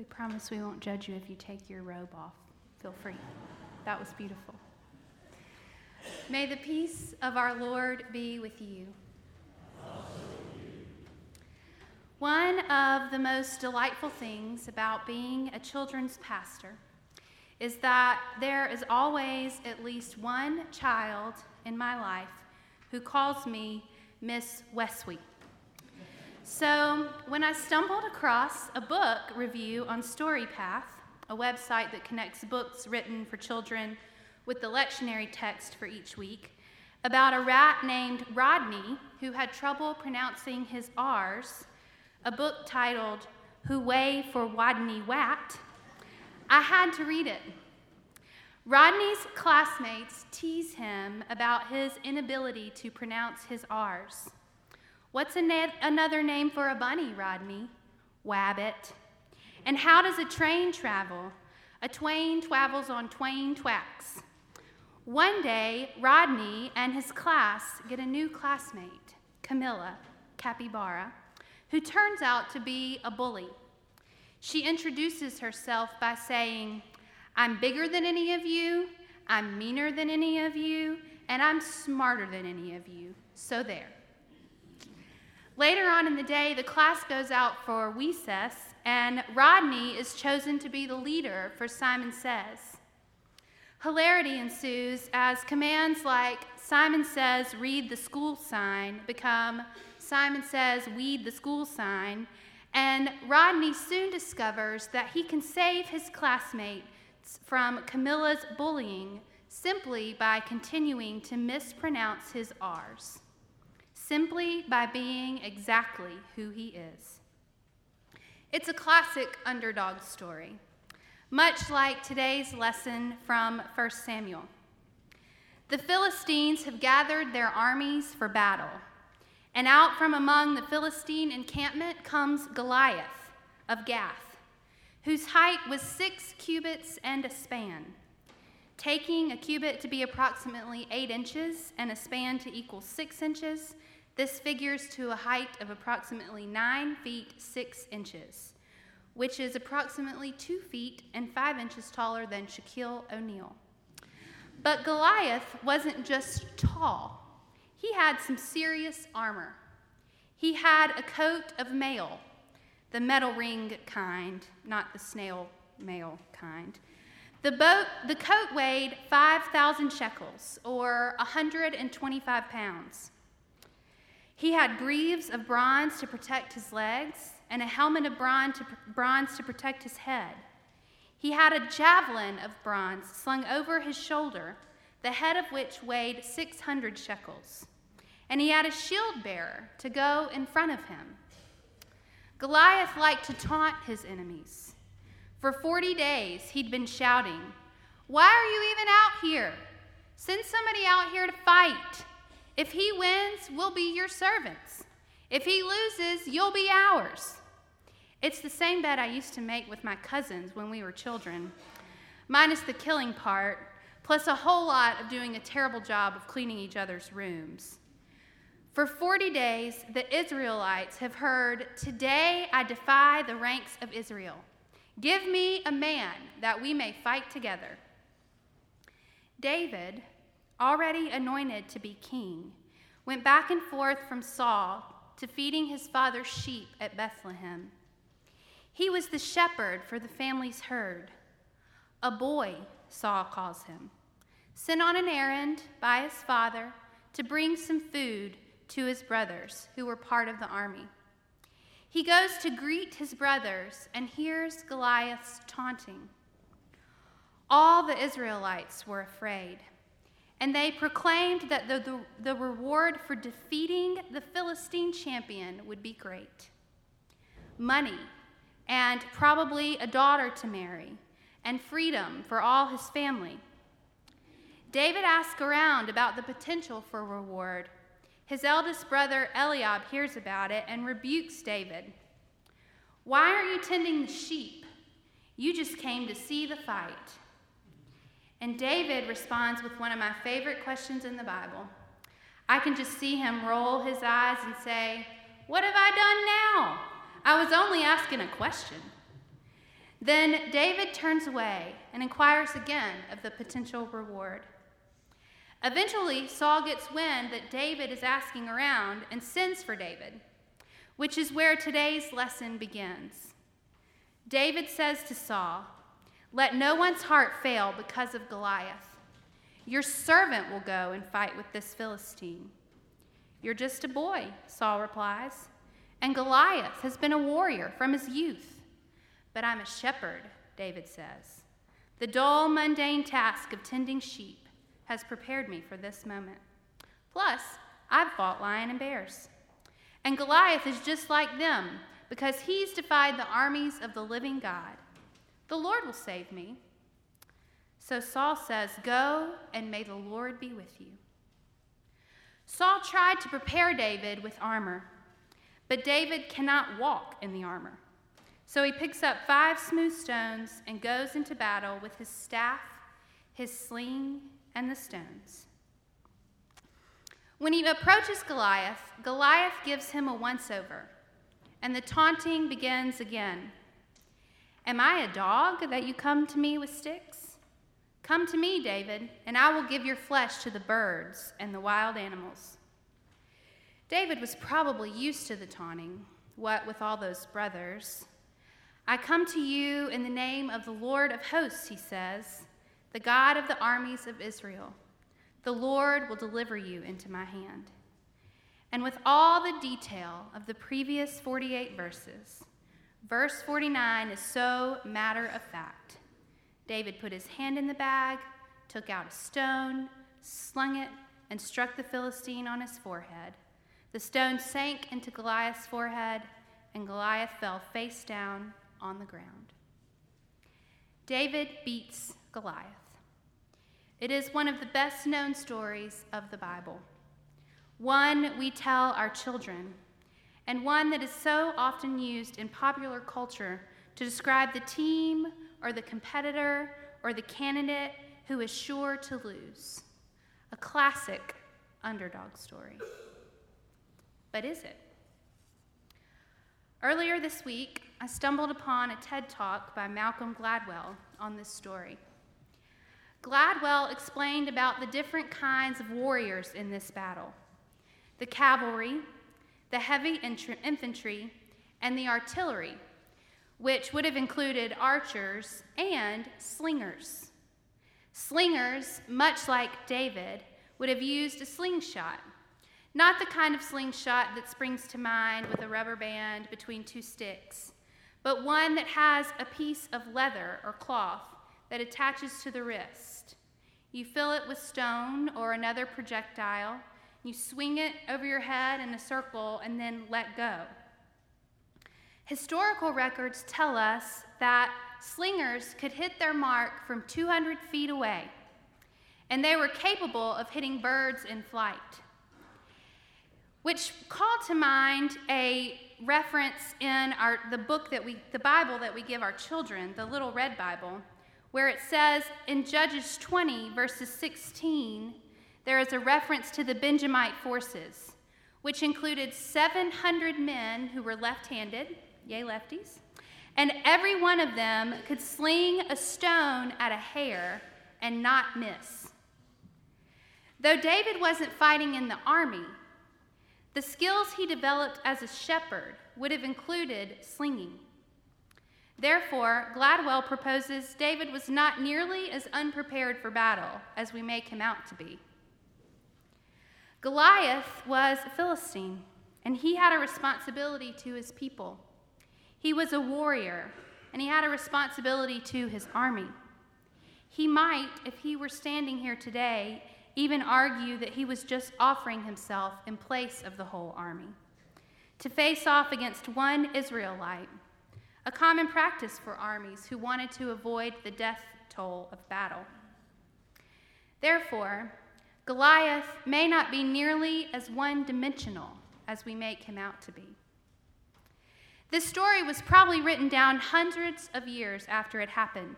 We promise we won't judge you if you take your robe off. Feel free. That was beautiful. May the peace of our Lord be with you. One of the most delightful things about being a children's pastor is that there is always at least one child in my life who calls me Miss Westwy. So, when I stumbled across a book review on StoryPath, a website that connects books written for children with the lectionary text for each week, about a rat named Rodney who had trouble pronouncing his R's, a book titled Hooray for Wodney Wat, I had to read it. Rodney's classmates tease him about his inability to pronounce his R's. What's na- another name for a bunny, Rodney? Wabbit. And how does a train travel? A twain travels on twain tracks. One day, Rodney and his class get a new classmate, Camilla Capybara, who turns out to be a bully. She introduces herself by saying, I'm bigger than any of you, I'm meaner than any of you, and I'm smarter than any of you. So there. Later on in the day, the class goes out for recess, and Rodney is chosen to be the leader for Simon Says. Hilarity ensues as commands like Simon Says, read the school sign become Simon Says, weed the school sign, and Rodney soon discovers that he can save his classmates from Camilla's bullying simply by continuing to mispronounce his R's simply by being exactly who he is. It's a classic underdog story, much like today's lesson from 1 Samuel. The Philistines have gathered their armies for battle, and out from among the Philistine encampment comes Goliath of Gath, whose height was six cubits and a span. Taking a cubit to be approximately eight inches and a span to equal six inches, this figures to a height of approximately 9 feet 6 inches, which is approximately 2 feet and 5 inches taller than Shaquille O'Neal. But Goliath wasn't just tall, he had some serious armor. He had a coat of mail, the metal ring kind, not the snail mail kind. The, boat, the coat weighed 5,000 shekels, or 125 pounds. He had greaves of bronze to protect his legs and a helmet of bronze to, bronze to protect his head. He had a javelin of bronze slung over his shoulder, the head of which weighed 600 shekels. And he had a shield bearer to go in front of him. Goliath liked to taunt his enemies. For 40 days, he'd been shouting, Why are you even out here? Send somebody out here to fight. If he wins, we'll be your servants. If he loses, you'll be ours. It's the same bet I used to make with my cousins when we were children, minus the killing part, plus a whole lot of doing a terrible job of cleaning each other's rooms. For 40 days, the Israelites have heard, Today I defy the ranks of Israel. Give me a man that we may fight together. David, already anointed to be king, went back and forth from Saul to feeding his father's sheep at Bethlehem. He was the shepherd for the family's herd. A boy, Saul calls him, sent on an errand by his father to bring some food to his brothers who were part of the army. He goes to greet his brothers and hears Goliath's taunting. All the Israelites were afraid and they proclaimed that the, the, the, reward for defeating the Philistine champion would be great money, and probably a daughter to marry, and freedom for all his family. David asked around about the potential for reward. His eldest brother Eliab hears about it and rebukes David. Why aren't you tending the sheep? You just came to see the fight. And David responds with one of my favorite questions in the Bible. I can just see him roll his eyes and say, What have I done now? I was only asking a question. Then David turns away and inquires again of the potential reward. Eventually, Saul gets wind that David is asking around and sends for David, which is where today's lesson begins. David says to Saul, Let no one's heart fail because of Goliath. Your servant will go and fight with this Philistine. You're just a boy, Saul replies, and Goliath has been a warrior from his youth. But I'm a shepherd, David says. The dull, mundane task of tending sheep has prepared me for this moment. Plus, I've fought lion and bears. And Goliath is just like them because he's defied the armies of the living God. The Lord will save me. So Saul says, Go and may the Lord be with you. Saul tried to prepare David with armor, but David cannot walk in the armor. So he picks up five smooth stones and goes into battle with his staff, his sling, and the stones. When he approaches Goliath, Goliath gives him a once over, and the taunting begins again. Am I a dog that you come to me with sticks? Come to me, David, and I will give your flesh to the birds and the wild animals. David was probably used to the taunting, what with all those brothers. I come to you in the name of the Lord of hosts, he says the God of the armies of Israel. The Lord will deliver you into my hand. And with all the detail of the previous 48 verses, verse 49 is so matter of fact. David put his hand in the bag, took out a stone, slung it, and struck the Philistine on his forehead. The stone sank into Goliath's forehead, and Goliath fell face down on the ground. David beats Goliath. It is one of the best known stories of the Bible, one we tell our children, and one that is so often used in popular culture to describe the team or the competitor or the candidate who is sure to lose. A classic underdog story. But is it? Earlier this week, I stumbled upon a TED talk by Malcolm Gladwell on this story. Gladwell explained about the different kinds of warriors in this battle the cavalry, the heavy infantry, and the artillery, which would have included archers and slingers. Slingers, much like David, would have used a slingshot not the kind of slingshot that springs to mind with a rubber band between two sticks, but one that has a piece of leather or cloth that attaches to the wrist. You fill it with stone or another projectile, you swing it over your head in a circle, and then let go. Historical records tell us that slingers could hit their mark from 200 feet away, and they were capable of hitting birds in flight which called to mind a reference in our, the book that we, the Bible that we give our children, the Little Red Bible, where it says in Judges 20, verses 16, there is a reference to the Benjamite forces, which included 700 men who were left handed, yay, lefties, and every one of them could sling a stone at a hare and not miss. Though David wasn't fighting in the army, the skills he developed as a shepherd would have included slinging. Therefore, Gladwell proposes David was not nearly as unprepared for battle as we make him out to be. Goliath was a Philistine, and he had a responsibility to his people. He was a warrior, and he had a responsibility to his army. He might, if he were standing here today, even argue that he was just offering himself in place of the whole army to face off against one Israelite, a common practice for armies who wanted to avoid the death toll of battle. Therefore, Goliath may not be nearly as one dimensional as we make him out to be. This story was probably written down hundreds of years after it happened,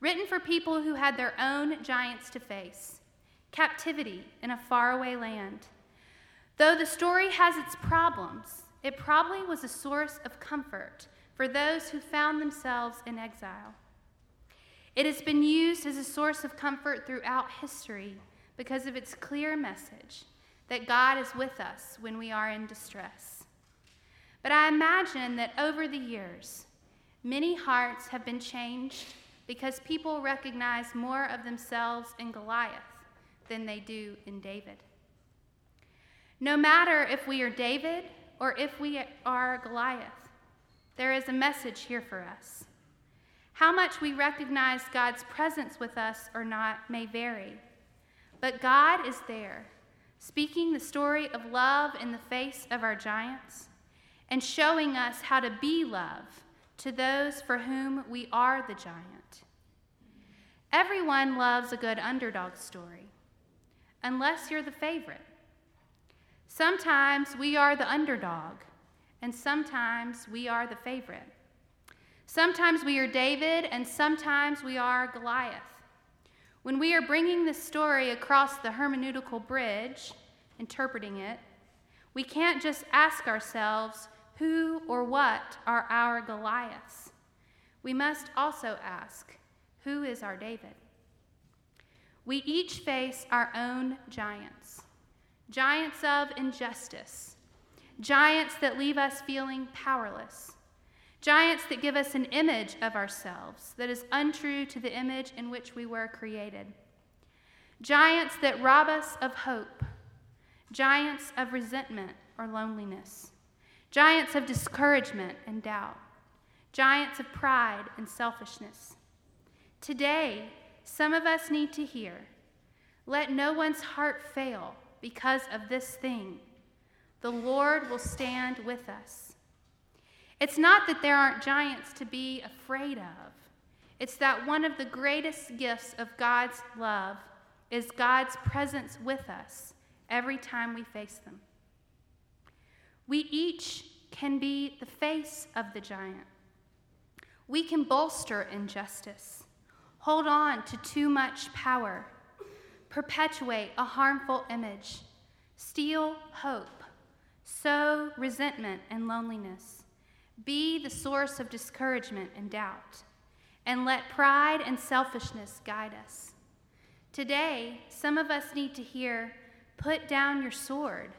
written for people who had their own giants to face captivity in a faraway land. Though the story has its problems, it probably was a source of comfort for those who found themselves in exile. It has been used as a source of comfort throughout history because of its clear message that God is with us when we are in distress. But I imagine that over the years, many hearts have been changed because people recognize more of themselves in Goliath than they do in David. No matter if we are David or if we are Goliath, there is a message here for us. How much we recognize God's presence with us or not may vary, but God is there, speaking the story of love in the face of our giants and showing us how to be love to those for whom we are the giant. Everyone loves a good underdog story, unless you're the favorite. Sometimes we are the underdog, and sometimes we are the favorite. Sometimes we are David, and sometimes we are Goliath. When we are bringing this story across the hermeneutical bridge, interpreting it, we can't just ask ourselves who or what are our Goliaths. We must also ask who is our David? We each face our own giants giants of injustice, giants that leave us feeling powerless, giants that give us an image of ourselves that is untrue to the image in which we were created, giants that rob us of hope, giants of resentment or loneliness, giants of discouragement and doubt, giants of pride and selfishness. Today, some of us need to hear let no one's heart fail because of this thing. The Lord will stand with us. It's not that there aren't giants to be afraid of, it's that one of the greatest gifts of God's love is God's presence with us every time we face them. We each can be the face of the giant. We can bolster injustice, hold on to too much power perpetuate a harmful image, steal hope, sow resentment and loneliness, be the source of discouragement and doubt, and let pride and selfishness guide us. Today, some of us need to hear, Put down your sword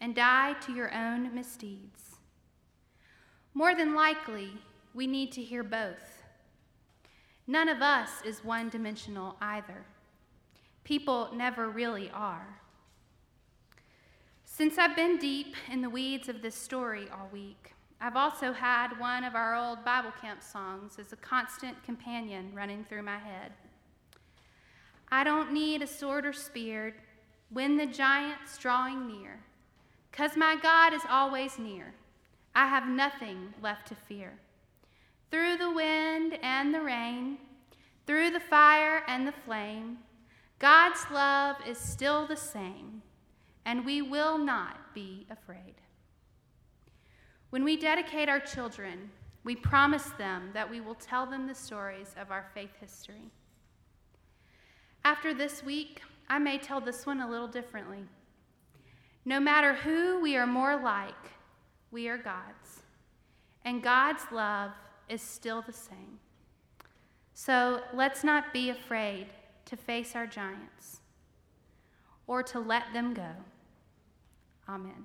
and die to your own misdeeds. More than likely, we need to hear both. None of us is one dimensional either. People never really are. Since I've been deep in the weeds of this story all week, I've also had one of our old Bible camp songs as a constant companion running through my head. I don't need a sword or spear when the giant's drawing near, cause my God is always near. I have nothing left to fear. Through the wind and the rain, through the fire and the flame, God's love is still the same, and we will not be afraid. When we dedicate our children, we promise them that we will tell them the stories of our faith history. After this week, I may tell this one a little differently. No matter who we are more like, we are God's. And God's love is still the same. So let's not be afraid to face our giants or to let them go. Amen.